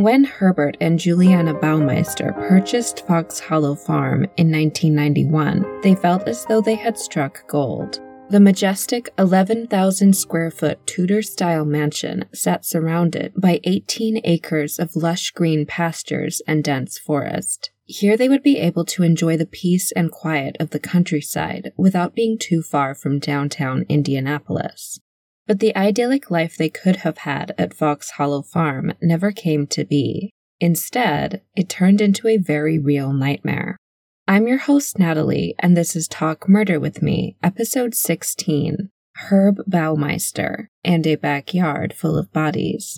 When Herbert and Juliana Baumeister purchased Fox Hollow Farm in 1991, they felt as though they had struck gold. The majestic 11,000 square foot Tudor style mansion sat surrounded by 18 acres of lush green pastures and dense forest. Here they would be able to enjoy the peace and quiet of the countryside without being too far from downtown Indianapolis. But the idyllic life they could have had at Fox Hollow Farm never came to be. Instead, it turned into a very real nightmare. I'm your host, Natalie, and this is Talk Murder with Me, episode 16 Herb Baumeister and a Backyard Full of Bodies.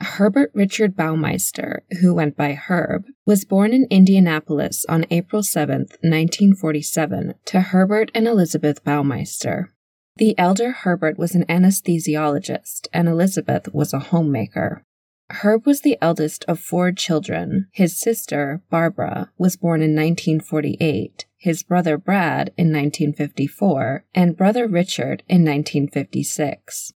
Herbert Richard Baumeister, who went by Herb, was born in Indianapolis on April 7, 1947, to Herbert and Elizabeth Baumeister. The elder Herbert was an anesthesiologist, and Elizabeth was a homemaker. Herb was the eldest of four children. His sister, Barbara, was born in 1948, his brother Brad in 1954, and brother Richard in 1956.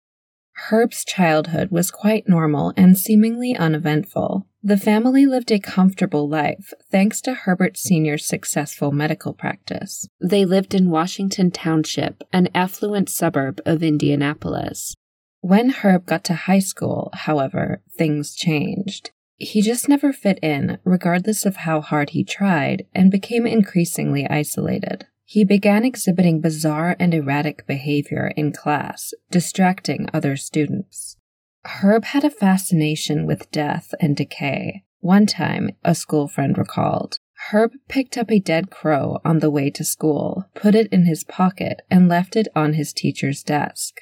Herb's childhood was quite normal and seemingly uneventful. The family lived a comfortable life thanks to Herbert Sr.'s successful medical practice. They lived in Washington Township, an affluent suburb of Indianapolis. When Herb got to high school, however, things changed. He just never fit in, regardless of how hard he tried, and became increasingly isolated. He began exhibiting bizarre and erratic behavior in class, distracting other students. Herb had a fascination with death and decay. One time, a school friend recalled, Herb picked up a dead crow on the way to school, put it in his pocket, and left it on his teacher's desk.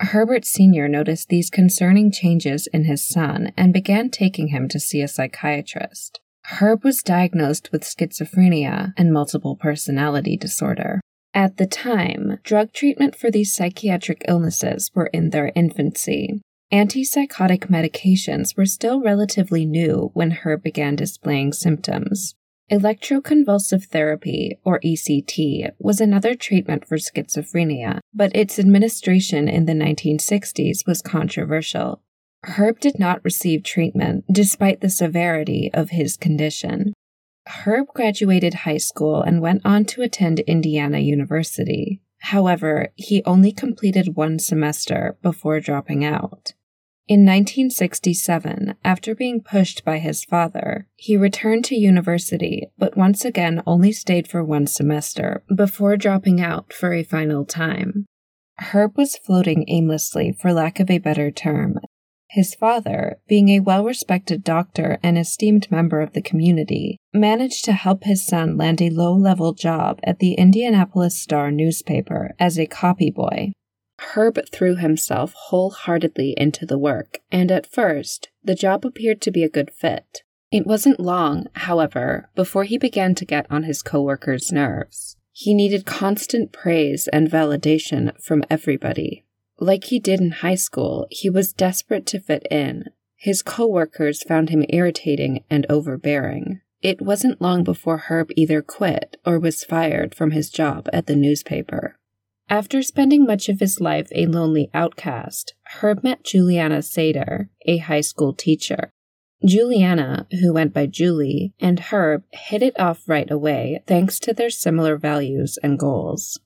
Herbert Sr. noticed these concerning changes in his son and began taking him to see a psychiatrist. Herb was diagnosed with schizophrenia and multiple personality disorder. At the time, drug treatment for these psychiatric illnesses were in their infancy. Antipsychotic medications were still relatively new when Herb began displaying symptoms. Electroconvulsive therapy, or ECT, was another treatment for schizophrenia, but its administration in the 1960s was controversial. Herb did not receive treatment despite the severity of his condition. Herb graduated high school and went on to attend Indiana University. However, he only completed one semester before dropping out. In 1967, after being pushed by his father, he returned to university, but once again only stayed for one semester before dropping out for a final time. Herb was floating aimlessly, for lack of a better term. His father, being a well respected doctor and esteemed member of the community, managed to help his son land a low level job at the Indianapolis Star newspaper as a copy boy. Herb threw himself wholeheartedly into the work, and at first, the job appeared to be a good fit. It wasn't long, however, before he began to get on his coworkers' nerves. He needed constant praise and validation from everybody. Like he did in high school, he was desperate to fit in. His coworkers found him irritating and overbearing. It wasn't long before Herb either quit or was fired from his job at the newspaper. After spending much of his life a lonely outcast, Herb met Juliana Sater, a high school teacher. Juliana, who went by Julie, and Herb hit it off right away thanks to their similar values and goals.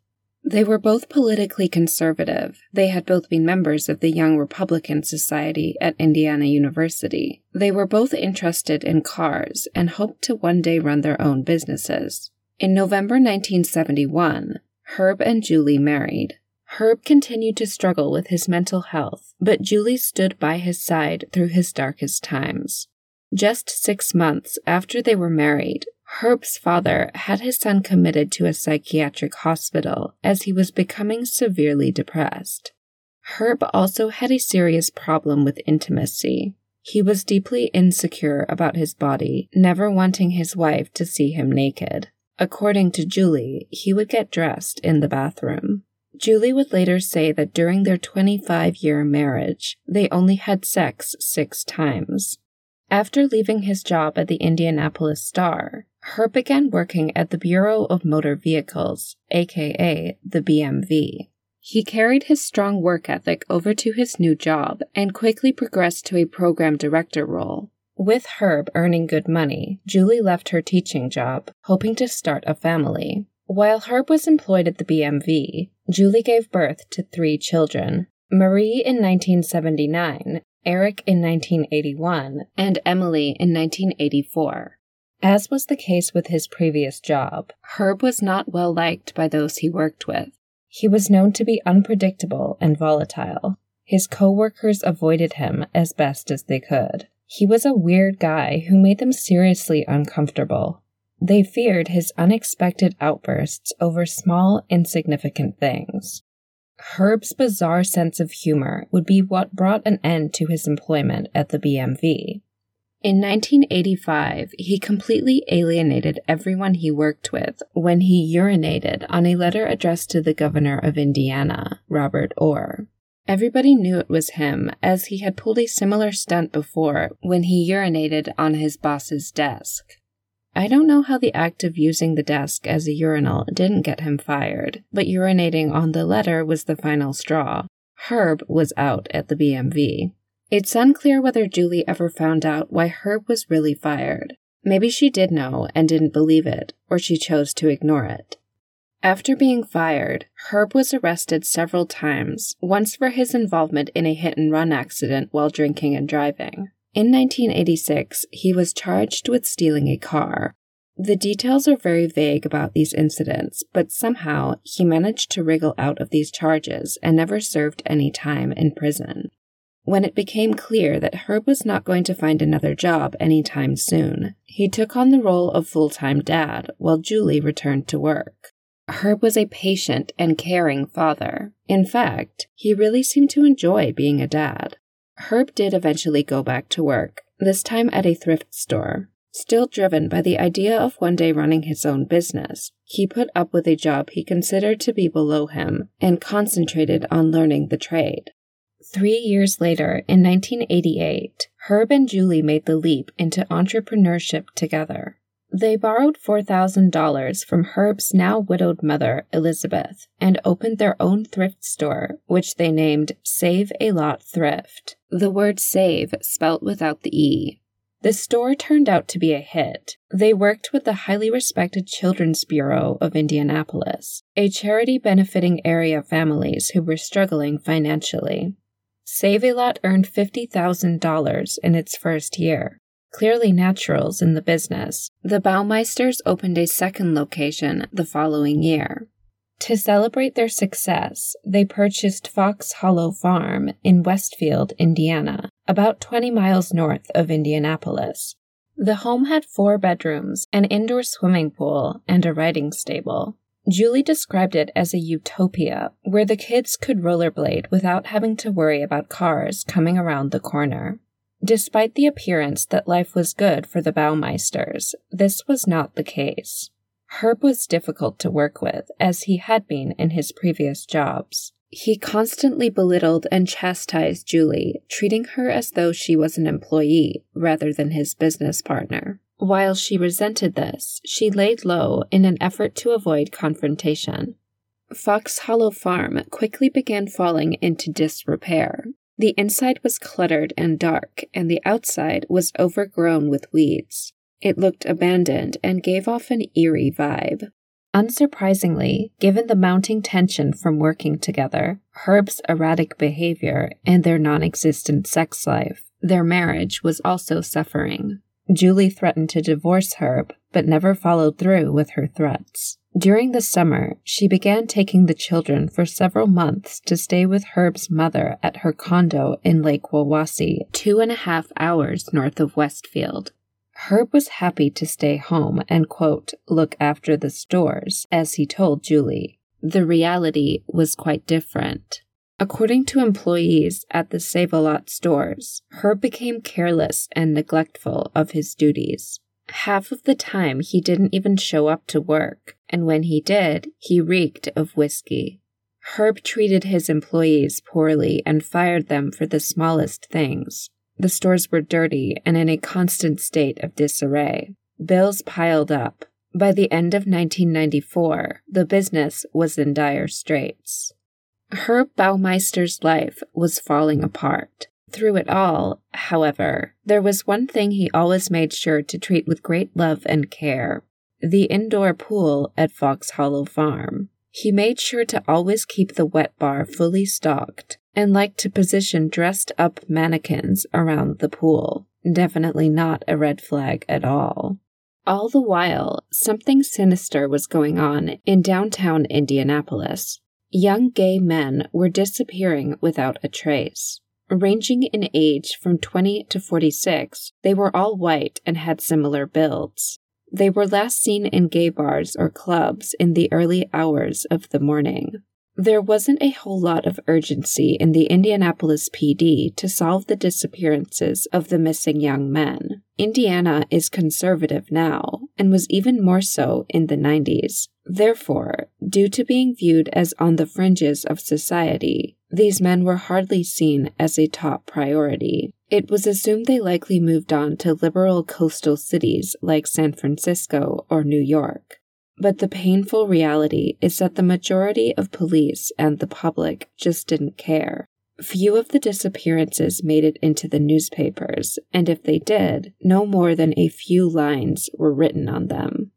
They were both politically conservative. They had both been members of the Young Republican Society at Indiana University. They were both interested in cars and hoped to one day run their own businesses. In November 1971, Herb and Julie married. Herb continued to struggle with his mental health, but Julie stood by his side through his darkest times. Just six months after they were married, Herb's father had his son committed to a psychiatric hospital as he was becoming severely depressed. Herb also had a serious problem with intimacy. He was deeply insecure about his body, never wanting his wife to see him naked. According to Julie, he would get dressed in the bathroom. Julie would later say that during their 25 year marriage, they only had sex six times. After leaving his job at the Indianapolis Star, Herb began working at the Bureau of Motor Vehicles, aka the BMV. He carried his strong work ethic over to his new job and quickly progressed to a program director role. With Herb earning good money, Julie left her teaching job, hoping to start a family. While Herb was employed at the BMV, Julie gave birth to three children Marie in 1979, Eric in 1981, and Emily in 1984. As was the case with his previous job, Herb was not well liked by those he worked with. He was known to be unpredictable and volatile. His coworkers avoided him as best as they could. He was a weird guy who made them seriously uncomfortable. They feared his unexpected outbursts over small, insignificant things. Herb's bizarre sense of humor would be what brought an end to his employment at the BMV. In 1985, he completely alienated everyone he worked with when he urinated on a letter addressed to the governor of Indiana, Robert Orr. Everybody knew it was him, as he had pulled a similar stunt before when he urinated on his boss's desk. I don't know how the act of using the desk as a urinal didn't get him fired, but urinating on the letter was the final straw. Herb was out at the BMV. It's unclear whether Julie ever found out why Herb was really fired. Maybe she did know and didn't believe it, or she chose to ignore it. After being fired, Herb was arrested several times, once for his involvement in a hit and run accident while drinking and driving. In 1986, he was charged with stealing a car. The details are very vague about these incidents, but somehow he managed to wriggle out of these charges and never served any time in prison. When it became clear that Herb was not going to find another job anytime soon, he took on the role of full time dad while Julie returned to work. Herb was a patient and caring father. In fact, he really seemed to enjoy being a dad. Herb did eventually go back to work, this time at a thrift store. Still driven by the idea of one day running his own business, he put up with a job he considered to be below him and concentrated on learning the trade. Three years later, in 1988, Herb and Julie made the leap into entrepreneurship together. They borrowed $4,000 from Herb's now widowed mother, Elizabeth, and opened their own thrift store, which they named Save a Lot Thrift. The word save spelt without the E. The store turned out to be a hit. They worked with the highly respected Children's Bureau of Indianapolis, a charity benefiting area families who were struggling financially. Save a Lot earned $50,000 in its first year clearly naturals in the business, the Baumeisters opened a second location the following year. To celebrate their success, they purchased Fox Hollow Farm in Westfield, Indiana, about 20 miles north of Indianapolis. The home had four bedrooms, an indoor swimming pool, and a riding stable. Julie described it as a utopia where the kids could rollerblade without having to worry about cars coming around the corner. Despite the appearance that life was good for the Baumeisters, this was not the case. Herb was difficult to work with, as he had been in his previous jobs. He constantly belittled and chastised Julie, treating her as though she was an employee rather than his business partner. While she resented this, she laid low in an effort to avoid confrontation. Fox Hollow Farm quickly began falling into disrepair, the inside was cluttered and dark, and the outside was overgrown with weeds. It looked abandoned and gave off an eerie vibe. Unsurprisingly, given the mounting tension from working together, Herb's erratic behavior, and their non existent sex life, their marriage was also suffering. Julie threatened to divorce Herb, but never followed through with her threats. During the summer, she began taking the children for several months to stay with Herb's mother at her condo in Lake Wawasee, two and a half hours north of Westfield. Herb was happy to stay home and, quote, look after the stores, as he told Julie. The reality was quite different. According to employees at the Save a Lot stores, Herb became careless and neglectful of his duties. Half of the time, he didn't even show up to work, and when he did, he reeked of whiskey. Herb treated his employees poorly and fired them for the smallest things. The stores were dirty and in a constant state of disarray. Bills piled up. By the end of 1994, the business was in dire straits. Herb Baumeister's life was falling apart. Through it all, however, there was one thing he always made sure to treat with great love and care the indoor pool at Fox Hollow Farm. He made sure to always keep the wet bar fully stocked and liked to position dressed up mannequins around the pool. Definitely not a red flag at all. All the while, something sinister was going on in downtown Indianapolis. Young gay men were disappearing without a trace. Ranging in age from 20 to 46, they were all white and had similar builds. They were last seen in gay bars or clubs in the early hours of the morning. There wasn't a whole lot of urgency in the Indianapolis PD to solve the disappearances of the missing young men. Indiana is conservative now, and was even more so in the 90s. Therefore, due to being viewed as on the fringes of society, these men were hardly seen as a top priority. It was assumed they likely moved on to liberal coastal cities like San Francisco or New York. But the painful reality is that the majority of police and the public just didn't care. Few of the disappearances made it into the newspapers, and if they did, no more than a few lines were written on them.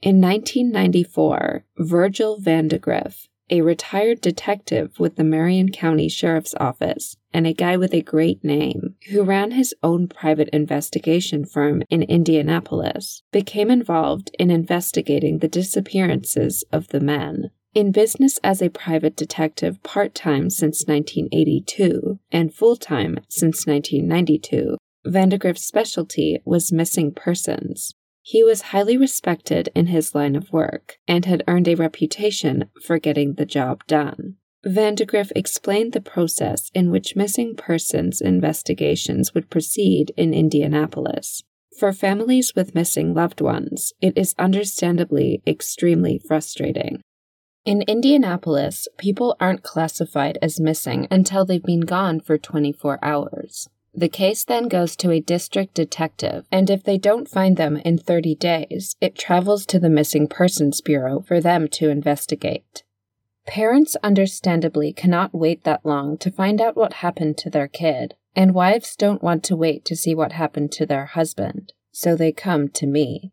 In 1994, Virgil Vandegrift, a retired detective with the Marion County Sheriff's Office, and a guy with a great name, who ran his own private investigation firm in Indianapolis, became involved in investigating the disappearances of the men. In business as a private detective part time since 1982 and full time since 1992, Vandegrift's specialty was missing persons, he was highly respected in his line of work and had earned a reputation for getting the job done. Vandegrift explained the process in which missing persons investigations would proceed in Indianapolis. For families with missing loved ones, it is understandably extremely frustrating. In Indianapolis, people aren't classified as missing until they've been gone for 24 hours. The case then goes to a district detective, and if they don't find them in 30 days, it travels to the Missing Persons Bureau for them to investigate. Parents understandably cannot wait that long to find out what happened to their kid, and wives don't want to wait to see what happened to their husband, so they come to me.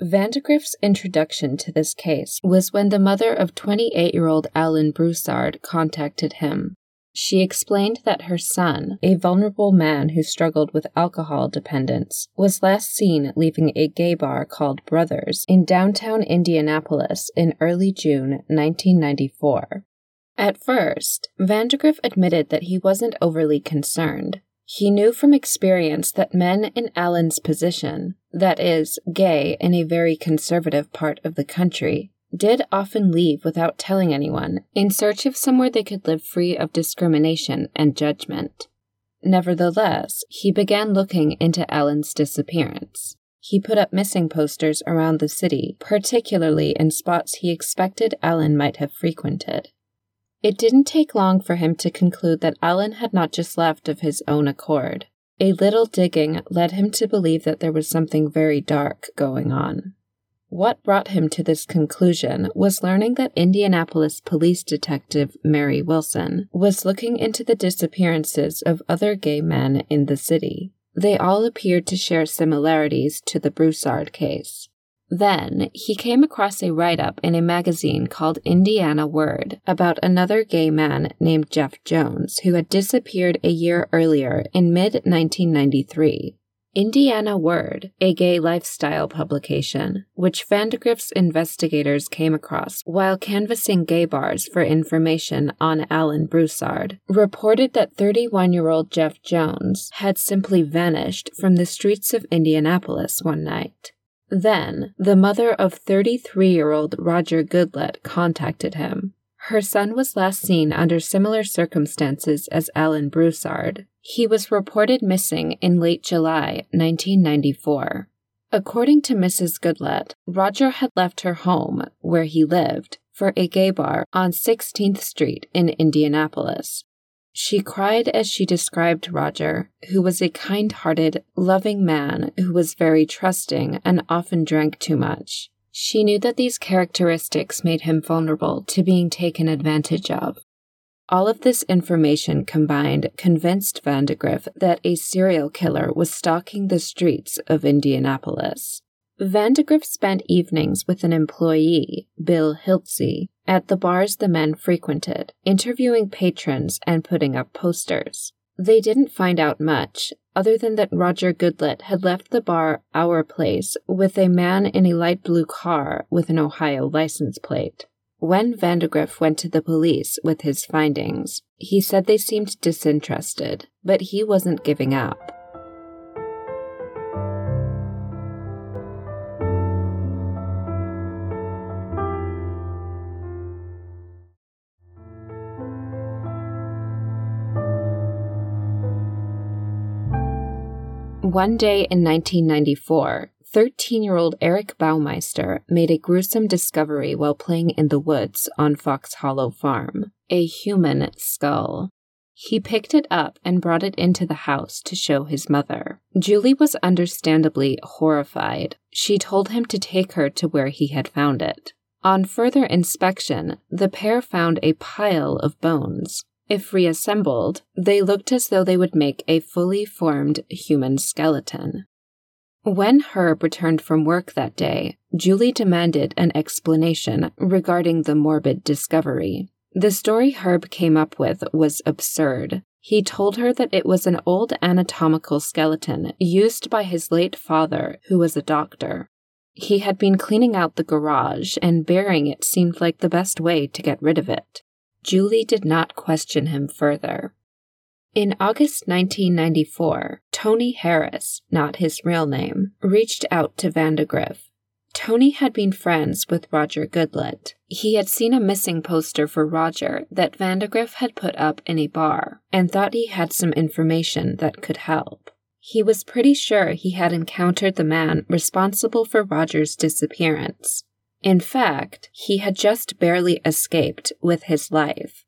Vandegrift's introduction to this case was when the mother of 28 year old Alan Broussard contacted him. She explained that her son, a vulnerable man who struggled with alcohol dependence, was last seen leaving a gay bar called Brothers in downtown Indianapolis in early June 1994. At first, Vandegrift admitted that he wasn't overly concerned. He knew from experience that men in Alan's position, that is, gay in a very conservative part of the country, did often leave without telling anyone in search of somewhere they could live free of discrimination and judgment. Nevertheless, he began looking into Alan's disappearance. He put up missing posters around the city, particularly in spots he expected Alan might have frequented. It didn't take long for him to conclude that Ellen had not just left of his own accord. A little digging led him to believe that there was something very dark going on. What brought him to this conclusion was learning that Indianapolis police detective Mary Wilson was looking into the disappearances of other gay men in the city. They all appeared to share similarities to the Broussard case. Then he came across a write up in a magazine called Indiana Word about another gay man named Jeff Jones who had disappeared a year earlier in mid 1993 Indiana Word, a gay lifestyle publication, which Vandegrift's investigators came across while canvassing gay bars for information on Alan Broussard, reported that 31 year old Jeff Jones had simply vanished from the streets of Indianapolis one night. Then, the mother of 33 year old Roger Goodlet contacted him. Her son was last seen under similar circumstances as Alan Broussard, he was reported missing in late July 1994. According to Mrs. Goodlet, Roger had left her home, where he lived, for a gay bar on 16th Street in Indianapolis. She cried as she described Roger, who was a kind hearted, loving man who was very trusting and often drank too much. She knew that these characteristics made him vulnerable to being taken advantage of. All of this information combined convinced Vandegrift that a serial killer was stalking the streets of Indianapolis. Vandegrift spent evenings with an employee, Bill Hiltze, at the bars the men frequented, interviewing patrons and putting up posters. They didn't find out much, other than that Roger Goodlet had left the bar Our Place with a man in a light blue car with an Ohio license plate. When Vandegrift went to the police with his findings, he said they seemed disinterested, but he wasn't giving up. One day in 1994, 13 year old Eric Baumeister made a gruesome discovery while playing in the woods on Fox Hollow Farm a human skull. He picked it up and brought it into the house to show his mother. Julie was understandably horrified. She told him to take her to where he had found it. On further inspection, the pair found a pile of bones. If reassembled, they looked as though they would make a fully formed human skeleton. When Herb returned from work that day, Julie demanded an explanation regarding the morbid discovery. The story Herb came up with was absurd. He told her that it was an old anatomical skeleton used by his late father, who was a doctor. He had been cleaning out the garage, and burying it seemed like the best way to get rid of it. Julie did not question him further. In August 1994, Tony Harris, not his real name, reached out to Vandegrift. Tony had been friends with Roger Goodlet. He had seen a missing poster for Roger that Vandegrift had put up in a bar and thought he had some information that could help. He was pretty sure he had encountered the man responsible for Roger's disappearance, in fact, he had just barely escaped with his life.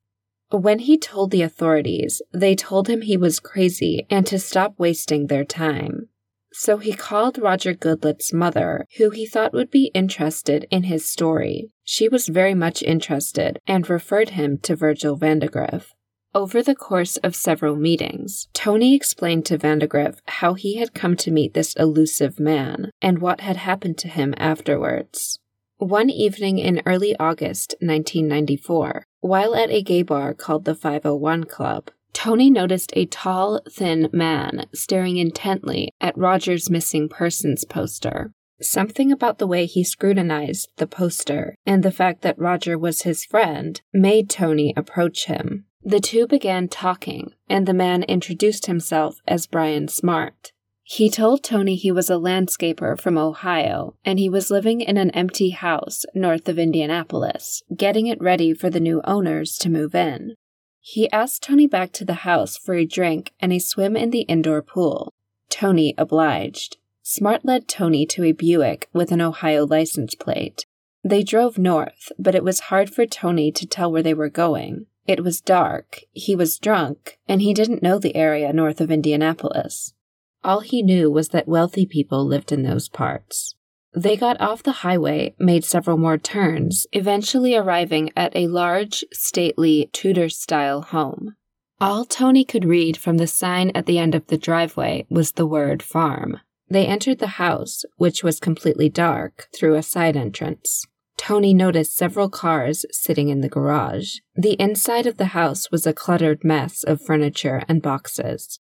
When he told the authorities, they told him he was crazy and to stop wasting their time. So he called Roger Goodlet's mother, who he thought would be interested in his story. She was very much interested and referred him to Virgil Vandegrift. Over the course of several meetings, Tony explained to Vandegrift how he had come to meet this elusive man and what had happened to him afterwards. One evening in early August 1994, while at a gay bar called the 501 Club, Tony noticed a tall, thin man staring intently at Roger's missing persons poster. Something about the way he scrutinized the poster and the fact that Roger was his friend made Tony approach him. The two began talking, and the man introduced himself as Brian Smart. He told Tony he was a landscaper from Ohio and he was living in an empty house north of Indianapolis, getting it ready for the new owners to move in. He asked Tony back to the house for a drink and a swim in the indoor pool. Tony obliged. Smart led Tony to a Buick with an Ohio license plate. They drove north, but it was hard for Tony to tell where they were going. It was dark, he was drunk, and he didn't know the area north of Indianapolis. All he knew was that wealthy people lived in those parts. They got off the highway, made several more turns, eventually arriving at a large, stately, Tudor style home. All Tony could read from the sign at the end of the driveway was the word farm. They entered the house, which was completely dark, through a side entrance. Tony noticed several cars sitting in the garage. The inside of the house was a cluttered mess of furniture and boxes.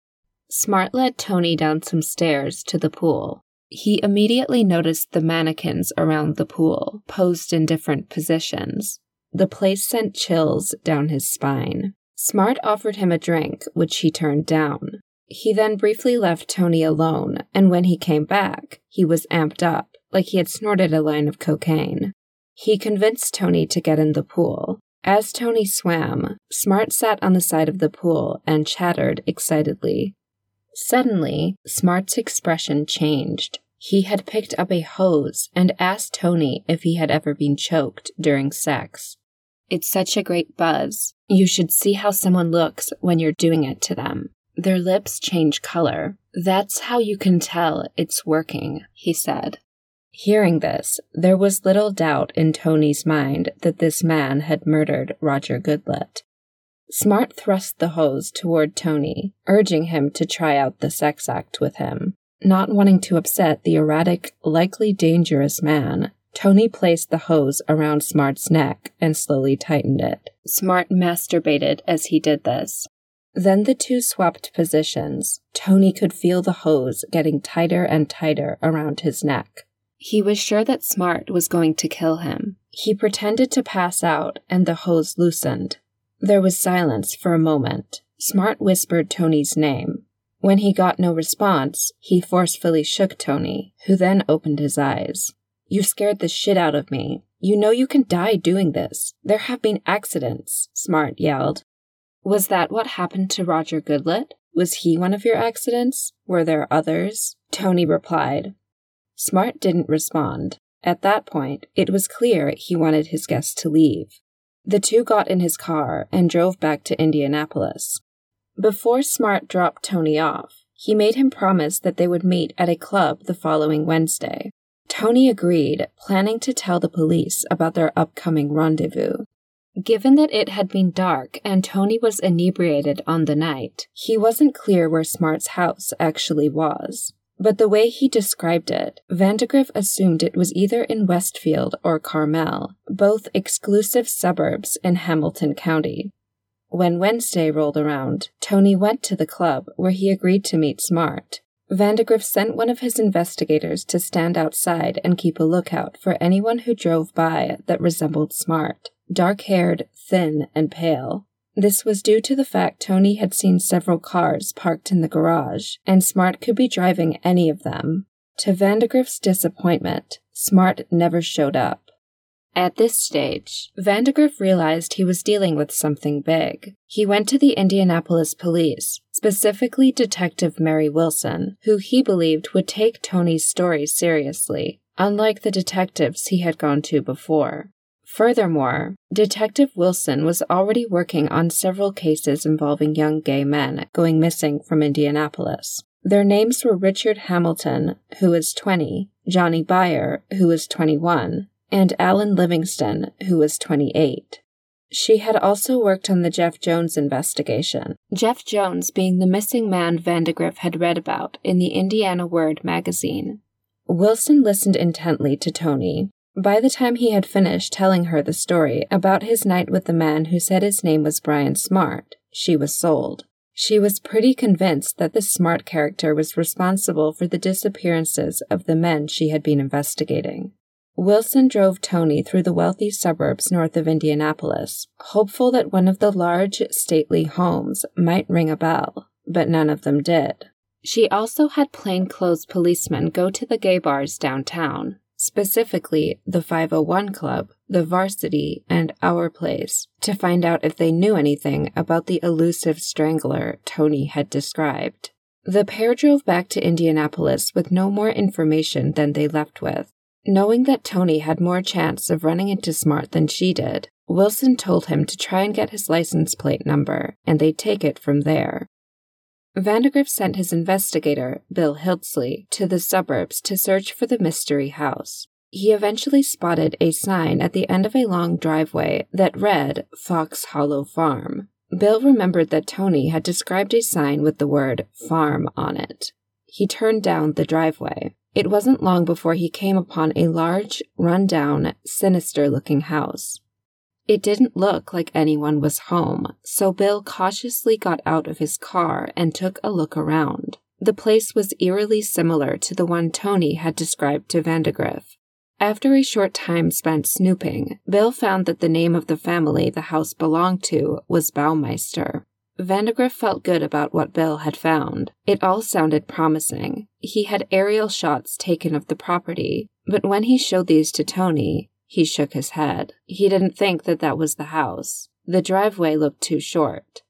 Smart led Tony down some stairs to the pool. He immediately noticed the mannequins around the pool, posed in different positions. The place sent chills down his spine. Smart offered him a drink, which he turned down. He then briefly left Tony alone, and when he came back, he was amped up, like he had snorted a line of cocaine. He convinced Tony to get in the pool. As Tony swam, Smart sat on the side of the pool and chattered excitedly. Suddenly, Smart's expression changed. He had picked up a hose and asked Tony if he had ever been choked during sex. It's such a great buzz. You should see how someone looks when you're doing it to them. Their lips change color. That's how you can tell it's working, he said. Hearing this, there was little doubt in Tony's mind that this man had murdered Roger Goodlet. Smart thrust the hose toward Tony, urging him to try out the sex act with him. Not wanting to upset the erratic, likely dangerous man, Tony placed the hose around Smart's neck and slowly tightened it. Smart masturbated as he did this. Then the two swapped positions. Tony could feel the hose getting tighter and tighter around his neck. He was sure that Smart was going to kill him. He pretended to pass out, and the hose loosened. There was silence for a moment. Smart whispered Tony's name. When he got no response, he forcefully shook Tony, who then opened his eyes. You scared the shit out of me. You know you can die doing this. There have been accidents, Smart yelled. Was that what happened to Roger Goodlet? Was he one of your accidents? Were there others? Tony replied. Smart didn't respond. At that point, it was clear he wanted his guest to leave. The two got in his car and drove back to Indianapolis. Before Smart dropped Tony off, he made him promise that they would meet at a club the following Wednesday. Tony agreed, planning to tell the police about their upcoming rendezvous. Given that it had been dark and Tony was inebriated on the night, he wasn't clear where Smart's house actually was. But the way he described it, Vandegrift assumed it was either in Westfield or Carmel, both exclusive suburbs in Hamilton County. When Wednesday rolled around, Tony went to the club where he agreed to meet Smart. Vandegrift sent one of his investigators to stand outside and keep a lookout for anyone who drove by that resembled Smart, dark haired, thin, and pale. This was due to the fact Tony had seen several cars parked in the garage, and Smart could be driving any of them. To Vandegrift's disappointment, Smart never showed up. At this stage, Vandegrift realized he was dealing with something big. He went to the Indianapolis police, specifically Detective Mary Wilson, who he believed would take Tony's story seriously, unlike the detectives he had gone to before. Furthermore, Detective Wilson was already working on several cases involving young gay men going missing from Indianapolis. Their names were Richard Hamilton, who was 20, Johnny Byer, who was 21, and Alan Livingston, who was 28. She had also worked on the Jeff Jones investigation, Jeff Jones being the missing man Vandegrift had read about in the Indiana Word magazine. Wilson listened intently to Tony. By the time he had finished telling her the story about his night with the man who said his name was Brian Smart, she was sold. She was pretty convinced that the Smart character was responsible for the disappearances of the men she had been investigating. Wilson drove Tony through the wealthy suburbs north of Indianapolis, hopeful that one of the large, stately homes might ring a bell, but none of them did. She also had plainclothes policemen go to the gay bars downtown, specifically the 501 Club, the Varsity, and Our Place, to find out if they knew anything about the elusive strangler Tony had described. The pair drove back to Indianapolis with no more information than they left with, Knowing that Tony had more chance of running into Smart than she did, Wilson told him to try and get his license plate number, and they'd take it from there. Vandegrift sent his investigator, Bill Hildsley, to the suburbs to search for the mystery house. He eventually spotted a sign at the end of a long driveway that read Fox Hollow Farm. Bill remembered that Tony had described a sign with the word farm on it. He turned down the driveway. It wasn't long before he came upon a large, run-down, sinister-looking house. It didn't look like anyone was home, so Bill cautiously got out of his car and took a look around. The place was eerily similar to the one Tony had described to Vandegrift. After a short time spent snooping, Bill found that the name of the family the house belonged to was Baumeister. Vandegrift felt good about what Bill had found. It all sounded promising. He had aerial shots taken of the property, but when he showed these to Tony, he shook his head. He didn't think that that was the house. The driveway looked too short.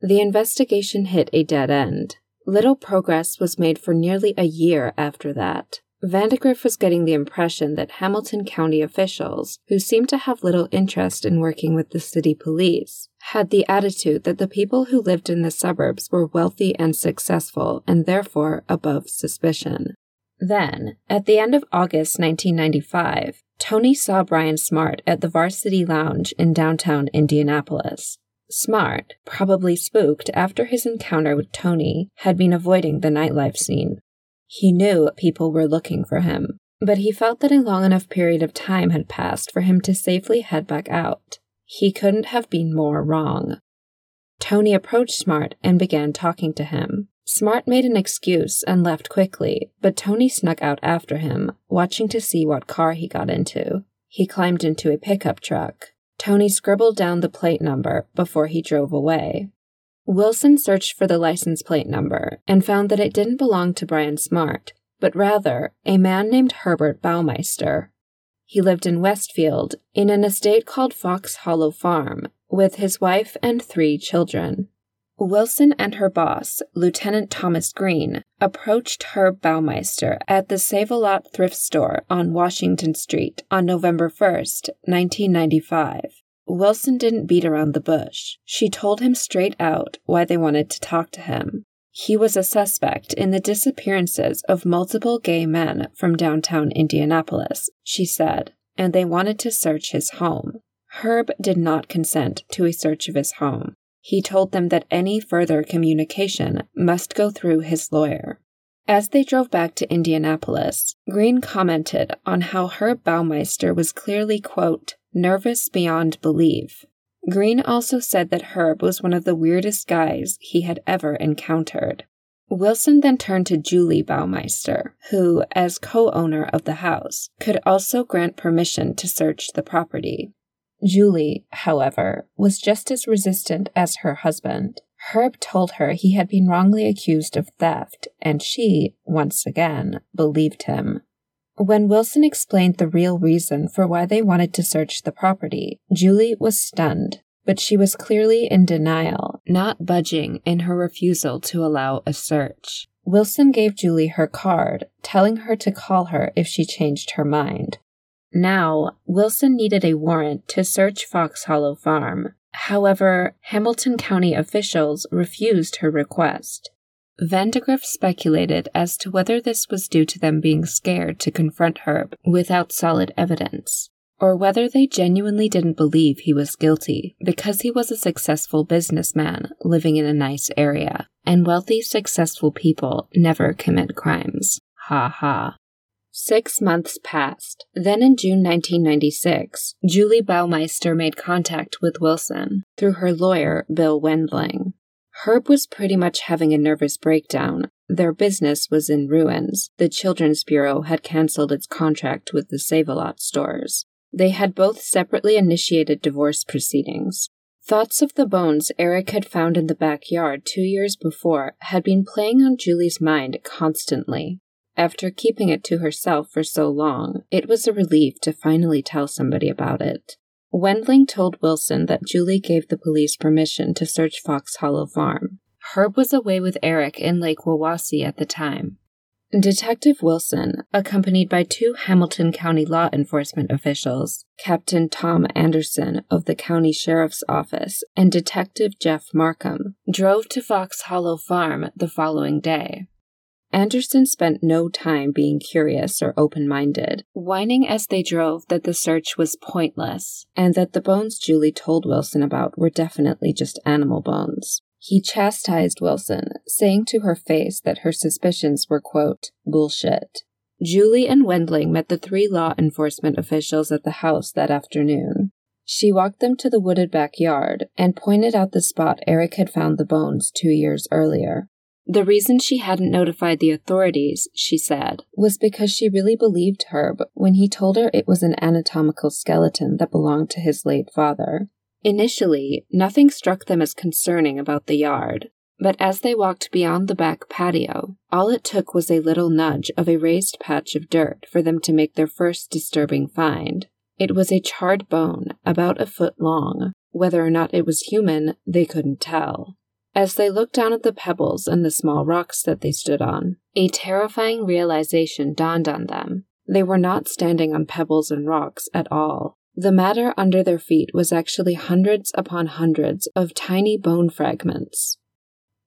The investigation hit a dead end. Little progress was made for nearly a year after that. Vandegrift was getting the impression that Hamilton County officials, who seemed to have little interest in working with the city police, had the attitude that the people who lived in the suburbs were wealthy and successful and therefore above suspicion. Then, at the end of August 1995, Tony saw Brian Smart at the Varsity Lounge in downtown Indianapolis. Smart, probably spooked after his encounter with Tony, had been avoiding the nightlife scene. He knew people were looking for him, but he felt that a long enough period of time had passed for him to safely head back out. He couldn't have been more wrong. Tony approached Smart and began talking to him. Smart made an excuse and left quickly, but Tony snuck out after him, watching to see what car he got into. He climbed into a pickup truck. Tony scribbled down the plate number before he drove away. Wilson searched for the license plate number and found that it didn't belong to Brian Smart, but rather a man named Herbert Baumeister. He lived in Westfield in an estate called Fox Hollow Farm with his wife and three children. Wilson and her boss, Lieutenant Thomas Green, approached Herb Baumeister at the Save-A-Lot thrift store on Washington Street on November 1st, 1995. Wilson didn't beat around the bush. She told him straight out why they wanted to talk to him. He was a suspect in the disappearances of multiple gay men from downtown Indianapolis, she said, and they wanted to search his home. Herb did not consent to a search of his home. He told them that any further communication must go through his lawyer. As they drove back to Indianapolis, Green commented on how Herb Baumeister was clearly, quote, nervous beyond belief. Green also said that Herb was one of the weirdest guys he had ever encountered. Wilson then turned to Julie Baumeister, who, as co owner of the house, could also grant permission to search the property. Julie, however, was just as resistant as her husband. Herb told her he had been wrongly accused of theft, and she, once again, believed him. When Wilson explained the real reason for why they wanted to search the property, Julie was stunned, but she was clearly in denial, not budging in her refusal to allow a search. Wilson gave Julie her card, telling her to call her if she changed her mind. Now, Wilson needed a warrant to search Fox Hollow Farm. However, Hamilton County officials refused her request. Vandegrift speculated as to whether this was due to them being scared to confront Herb without solid evidence, or whether they genuinely didn't believe he was guilty because he was a successful businessman living in a nice area, and wealthy, successful people never commit crimes. Ha ha. Six months passed. Then in June 1996, Julie Baumeister made contact with Wilson through her lawyer, Bill Wendling. Herb was pretty much having a nervous breakdown. Their business was in ruins. The Children's Bureau had canceled its contract with the Save-A-Lot stores. They had both separately initiated divorce proceedings. Thoughts of the bones Eric had found in the backyard two years before had been playing on Julie's mind constantly. After keeping it to herself for so long, it was a relief to finally tell somebody about it. Wendling told Wilson that Julie gave the police permission to search Fox Hollow Farm. Herb was away with Eric in Lake Wawasee at the time. Detective Wilson, accompanied by two Hamilton County law enforcement officials, Captain Tom Anderson of the County Sheriff's Office and Detective Jeff Markham, drove to Fox Hollow Farm the following day. Anderson spent no time being curious or open minded, whining as they drove that the search was pointless and that the bones Julie told Wilson about were definitely just animal bones. He chastised Wilson, saying to her face that her suspicions were, quote, bullshit. Julie and Wendling met the three law enforcement officials at the house that afternoon. She walked them to the wooded backyard and pointed out the spot Eric had found the bones two years earlier. The reason she hadn't notified the authorities, she said, was because she really believed Herb when he told her it was an anatomical skeleton that belonged to his late father. Initially, nothing struck them as concerning about the yard, but as they walked beyond the back patio, all it took was a little nudge of a raised patch of dirt for them to make their first disturbing find. It was a charred bone, about a foot long. Whether or not it was human, they couldn't tell. As they looked down at the pebbles and the small rocks that they stood on, a terrifying realization dawned on them. They were not standing on pebbles and rocks at all. The matter under their feet was actually hundreds upon hundreds of tiny bone fragments.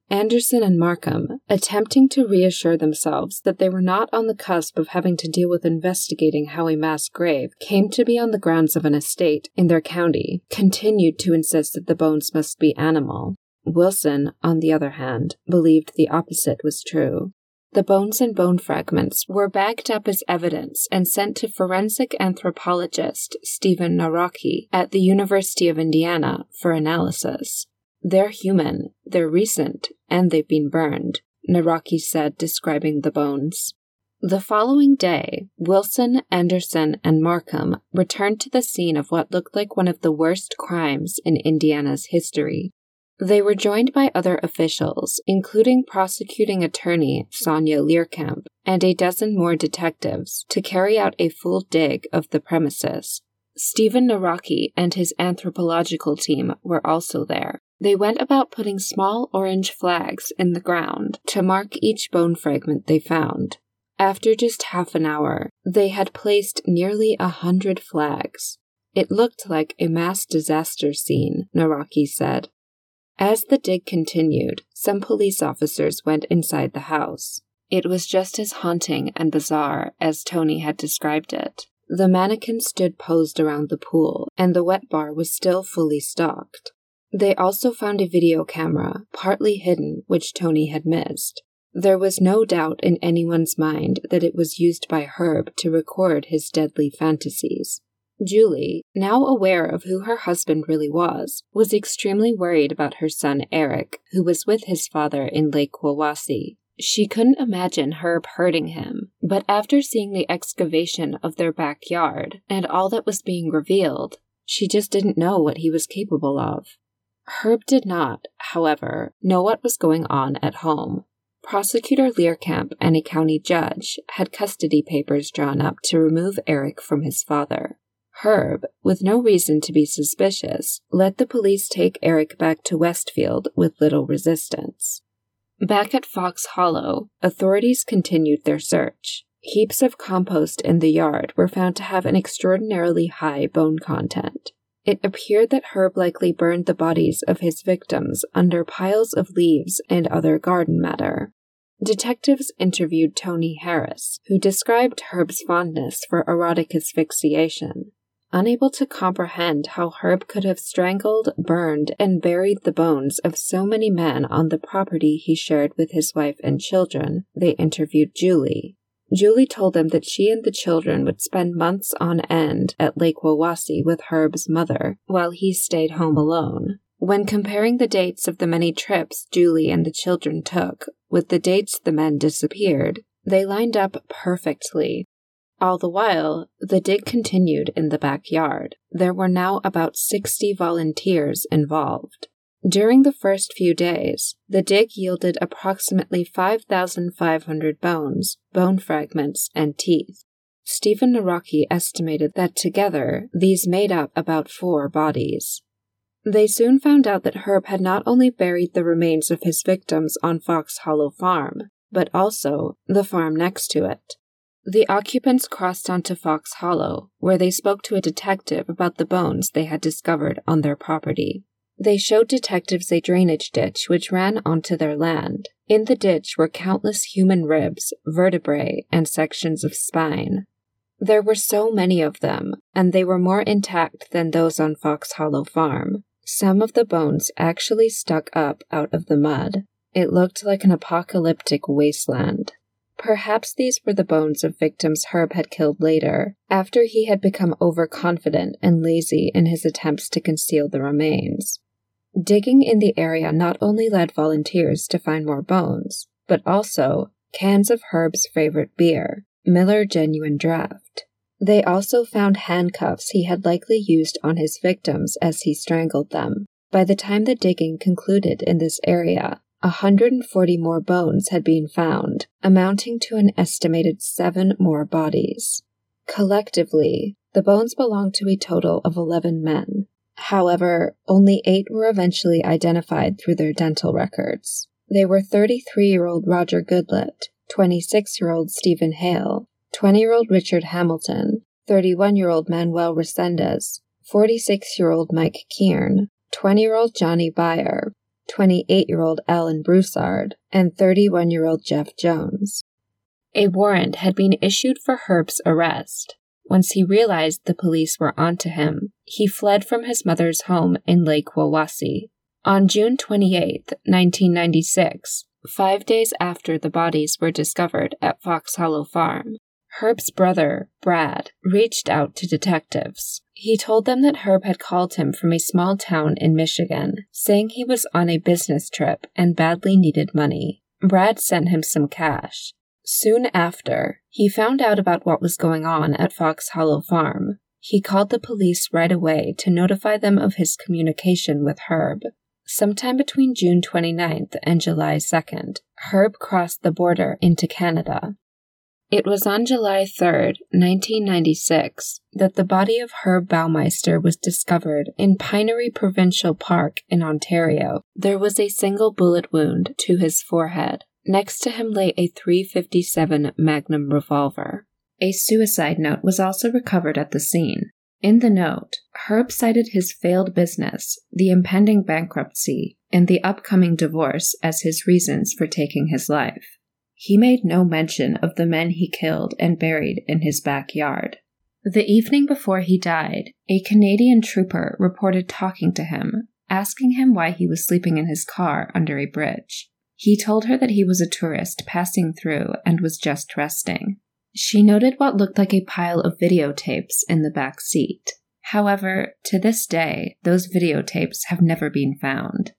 Anderson and Markham, attempting to reassure themselves that they were not on the cusp of having to deal with investigating how a mass grave came to be on the grounds of an estate in their county, continued to insist that the bones must be animal. Wilson, on the other hand, believed the opposite was true. The bones and bone fragments were bagged up as evidence and sent to forensic anthropologist Stephen Nawrocki at the University of Indiana for analysis. They're human, they're recent, and they've been burned, Nawrocki said, describing the bones. The following day, Wilson, Anderson, and Markham returned to the scene of what looked like one of the worst crimes in Indiana's history. They were joined by other officials, including prosecuting attorney Sonia Leerkamp and a dozen more detectives, to carry out a full dig of the premises. Stephen Nawrocki and his anthropological team were also there. They went about putting small orange flags in the ground to mark each bone fragment they found. After just half an hour, they had placed nearly a hundred flags. It looked like a mass disaster scene, Nawrocki said. As the dig continued, some police officers went inside the house. It was just as haunting and bizarre as Tony had described it. The mannequin stood posed around the pool, and the wet bar was still fully stocked. They also found a video camera, partly hidden, which Tony had missed. There was no doubt in anyone's mind that it was used by Herb to record his deadly fantasies. Julie, now aware of who her husband really was, was extremely worried about her son Eric, who was with his father in Lake Wawasee. She couldn't imagine Herb hurting him, but after seeing the excavation of their backyard and all that was being revealed, she just didn't know what he was capable of. Herb did not, however, know what was going on at home. Prosecutor Leerkamp and a county judge had custody papers drawn up to remove Eric from his father. Herb, with no reason to be suspicious, let the police take Eric back to Westfield with little resistance. Back at Fox Hollow, authorities continued their search. Heaps of compost in the yard were found to have an extraordinarily high bone content. It appeared that Herb likely burned the bodies of his victims under piles of leaves and other garden matter. Detectives interviewed Tony Harris, who described Herb's fondness for erotic asphyxiation. Unable to comprehend how Herb could have strangled, burned, and buried the bones of so many men on the property he shared with his wife and children, they interviewed Julie. Julie told them that she and the children would spend months on end at Lake Wawasee with Herb's mother, while he stayed home alone. When comparing the dates of the many trips Julie and the children took with the dates the men disappeared, they lined up perfectly, all the while, the dig continued in the backyard. There were now about 60 volunteers involved. During the first few days, the dig yielded approximately 5,500 bones, bone fragments, and teeth. Stephen Nawrocki estimated that together these made up about four bodies. They soon found out that Herb had not only buried the remains of his victims on Fox Hollow Farm, but also the farm next to it. The occupants crossed onto Fox Hollow, where they spoke to a detective about the bones they had discovered on their property. They showed detectives a drainage ditch which ran onto their land. In the ditch were countless human ribs, vertebrae, and sections of spine. There were so many of them, and they were more intact than those on Fox Hollow Farm. Some of the bones actually stuck up out of the mud. It looked like an apocalyptic wasteland. Perhaps these were the bones of victims Herb had killed later, after he had become overconfident and lazy in his attempts to conceal the remains. Digging in the area not only led volunteers to find more bones, but also cans of Herb's favorite beer, Miller Genuine Draft. They also found handcuffs he had likely used on his victims as he strangled them. By the time the digging concluded in this area, 140 more bones had been found, amounting to an estimated seven more bodies. Collectively, the bones belonged to a total of 11 men. However, only eight were eventually identified through their dental records. They were 33 year old Roger Goodlet, 26 year old Stephen Hale, 20 year old Richard Hamilton, 31 year old Manuel Resendez, 46 year old Mike Kearn, 20 year old Johnny Byer, 28 year old Alan Broussard, and 31 year old Jeff Jones. A warrant had been issued for Herb's arrest. Once he realized the police were onto him, he fled from his mother's home in Lake Wawasee. On June 28, 1996, five days after the bodies were discovered at Fox Hollow Farm, Herb's brother, Brad, reached out to detectives. He told them that Herb had called him from a small town in Michigan, saying he was on a business trip and badly needed money. Brad sent him some cash. Soon after, he found out about what was going on at Fox Hollow Farm. He called the police right away to notify them of his communication with Herb. Sometime between June 29th and July 2nd, Herb crossed the border into Canada. It was on July 3, 1996, that the body of Herb Baumeister was discovered in Pinery Provincial Park in Ontario. There was a single bullet wound to his forehead. Next to him lay a 357 Magnum revolver. A suicide note was also recovered at the scene. In the note, Herb cited his failed business, the impending bankruptcy, and the upcoming divorce as his reasons for taking his life. He made no mention of the men he killed and buried in his backyard. The evening before he died, a Canadian trooper reported talking to him, asking him why he was sleeping in his car under a bridge. He told her that he was a tourist passing through and was just resting. She noted what looked like a pile of videotapes in the back seat. However, to this day, those videotapes have never been found.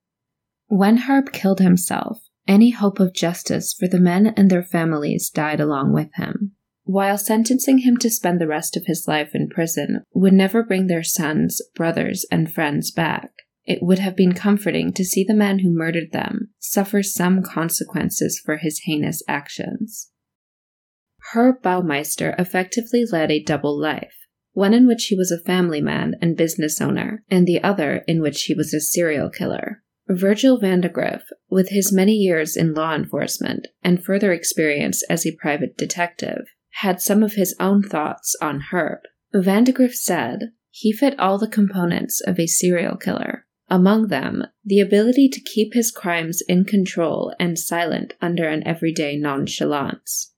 When Herb killed himself, any hope of justice for the men and their families died along with him. While sentencing him to spend the rest of his life in prison would never bring their sons, brothers, and friends back, it would have been comforting to see the man who murdered them suffer some consequences for his heinous actions. Herb Baumeister effectively led a double life, one in which he was a family man and business owner, and the other in which he was a serial killer. Virgil Vandagriff, with his many years in law enforcement and further experience as a private detective, had some of his own thoughts on Herb. Vandagriff said, he fit all the components of a serial killer. Among them, the ability to keep his crimes in control and silent under an everyday nonchalance.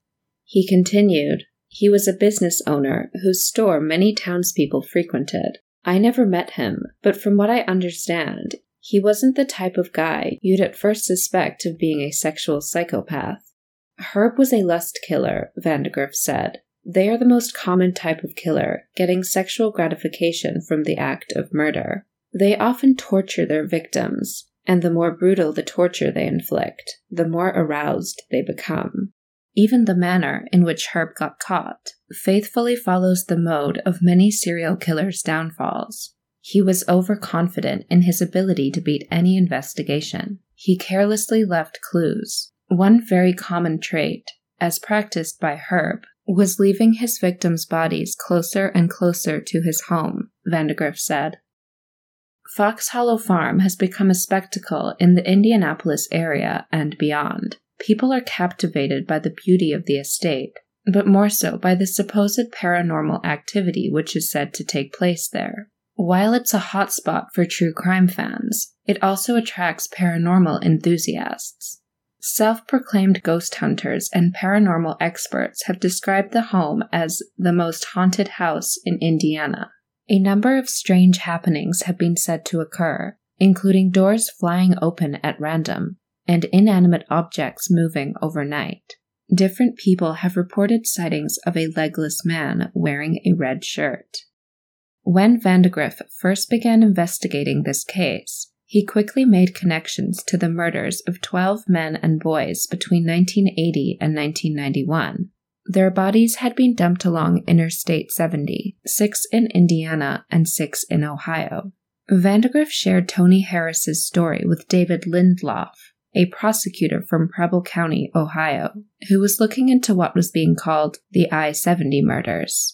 He continued, he was a business owner whose store many townspeople frequented. I never met him, but from what I understand, he wasn't the type of guy you'd at first suspect of being a sexual psychopath. Herb was a lust killer, Vandagriff said. They are the most common type of killer, getting sexual gratification from the act of murder. They often torture their victims, and the more brutal the torture they inflict, the more aroused they become. Even the manner in which Herb got caught faithfully follows the mode of many serial killers' downfalls. He was overconfident in his ability to beat any investigation. He carelessly left clues. One very common trait, as practiced by Herb, was leaving his victims' bodies closer and closer to his home, Vandagriff said. Fox Hollow Farm has become a spectacle in the Indianapolis area and beyond. People are captivated by the beauty of the estate, but more so by the supposed paranormal activity which is said to take place there. While it's a hotspot for true crime fans, it also attracts paranormal enthusiasts. Self proclaimed ghost hunters and paranormal experts have described the home as the most haunted house in Indiana. A number of strange happenings have been said to occur, including doors flying open at random and inanimate objects moving overnight. Different people have reported sightings of a legless man wearing a red shirt. When Vandagriff first began investigating this case, he quickly made connections to the murders of 12 men and boys between 1980 and 1991. Their bodies had been dumped along Interstate 70, six in Indiana and six in Ohio. Vandagriff shared Tony Harris's story with David Lindloff, a prosecutor from Preble County, Ohio, who was looking into what was being called the I 70 murders.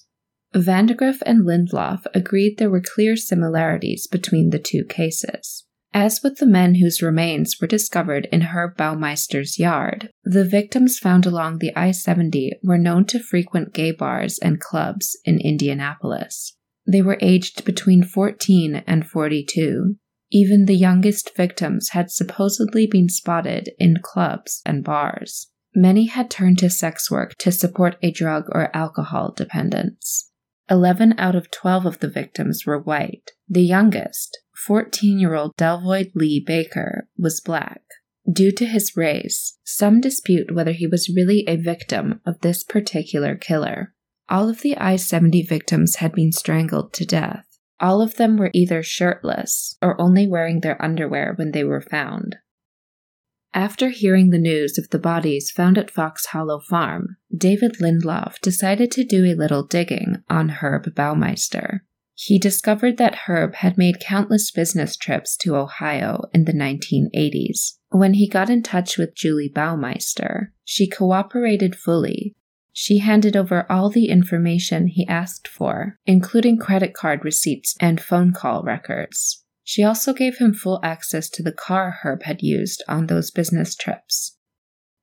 Vandagriff and Lindloff agreed there were clear similarities between the two cases. As with the men whose remains were discovered in Herb Baumeister's yard, the victims found along the I 70 were known to frequent gay bars and clubs in Indianapolis. They were aged between 14 and 42. Even the youngest victims had supposedly been spotted in clubs and bars. Many had turned to sex work to support a drug or alcohol dependence. 11 out of 12 of the victims were white. The youngest, 14 year old Delvoid Lee Baker, was black. Due to his race, some dispute whether he was really a victim of this particular killer. All of the I 70 victims had been strangled to death. All of them were either shirtless or only wearing their underwear when they were found. After hearing the news of the bodies found at Fox Hollow Farm, David Lindloff decided to do a little digging on Herb Baumeister. He discovered that Herb had made countless business trips to Ohio in the 1980s. When he got in touch with Julie Baumeister, she cooperated fully. She handed over all the information he asked for, including credit card receipts and phone call records. She also gave him full access to the car Herb had used on those business trips.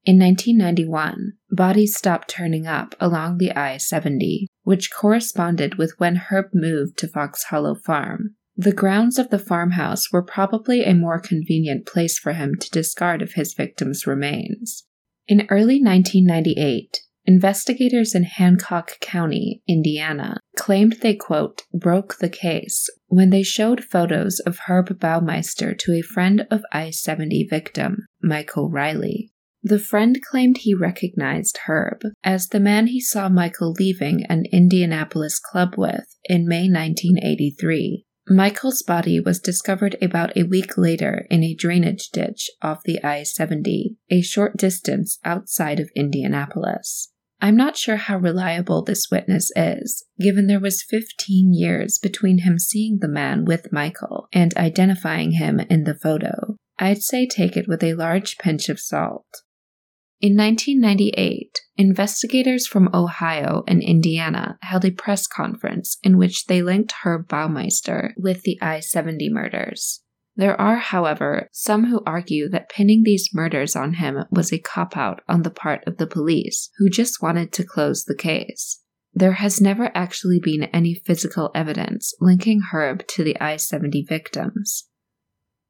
In 1991, bodies stopped turning up along the I 70, which corresponded with when Herb moved to Fox Hollow Farm. The grounds of the farmhouse were probably a more convenient place for him to discard of his victims' remains. In early 1998, Investigators in Hancock County, Indiana, claimed they, quote, broke the case when they showed photos of Herb Baumeister to a friend of I 70 victim, Michael Riley. The friend claimed he recognized Herb as the man he saw Michael leaving an Indianapolis club with in May 1983. Michael's body was discovered about a week later in a drainage ditch off the I 70, a short distance outside of Indianapolis. I'm not sure how reliable this witness is, given there was 15 years between him seeing the man with Michael and identifying him in the photo. I'd say take it with a large pinch of salt. In 1998, investigators from Ohio and Indiana held a press conference in which they linked Herb Baumeister with the I 70 murders. There are, however, some who argue that pinning these murders on him was a cop out on the part of the police, who just wanted to close the case. There has never actually been any physical evidence linking Herb to the I 70 victims.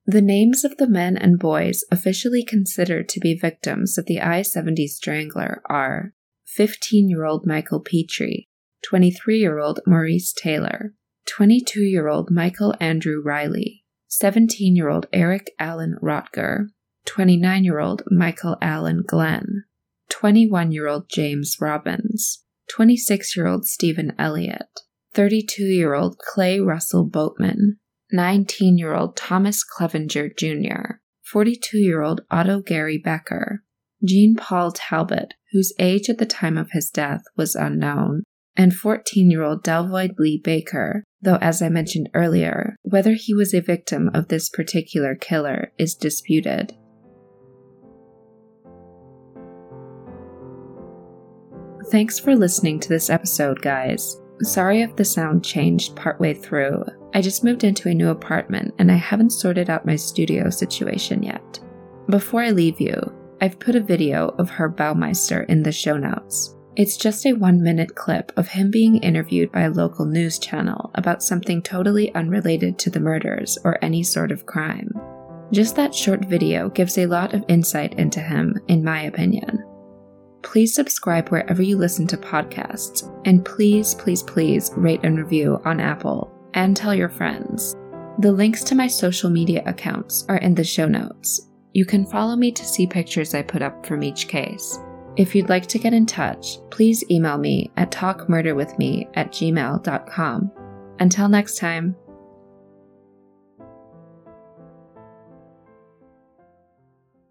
The names of the men and boys officially considered to be victims of the I 70 strangler are 15 year old Michael Petrie, 23 year old Maurice Taylor, 22 year old Michael Andrew Riley, 17 year old Eric Allen Rotger, 29 year old Michael Allen Glenn, 21 year old James Robbins, 26 year old Stephen Elliott, 32 year old Clay Russell Boatman, 19 year old Thomas Clevenger Jr., 42 year old Otto Gary Becker, Jean Paul Talbot, whose age at the time of his death was unknown, and 14 year old Delvoid Lee Baker, though, as I mentioned earlier, whether he was a victim of this particular killer is disputed. Thanks for listening to this episode, guys. Sorry if the sound changed partway through. I just moved into a new apartment and I haven't sorted out my studio situation yet. Before I leave you, I've put a video of Herb Baumeister in the show notes. It's just a one minute clip of him being interviewed by a local news channel about something totally unrelated to the murders or any sort of crime. Just that short video gives a lot of insight into him, in my opinion. Please subscribe wherever you listen to podcasts, and please, please, please rate and review on Apple and tell your friends. The links to my social media accounts are in the show notes. You can follow me to see pictures I put up from each case. If you'd like to get in touch, please email me at talkmurderwithme at gmail.com. Until next time.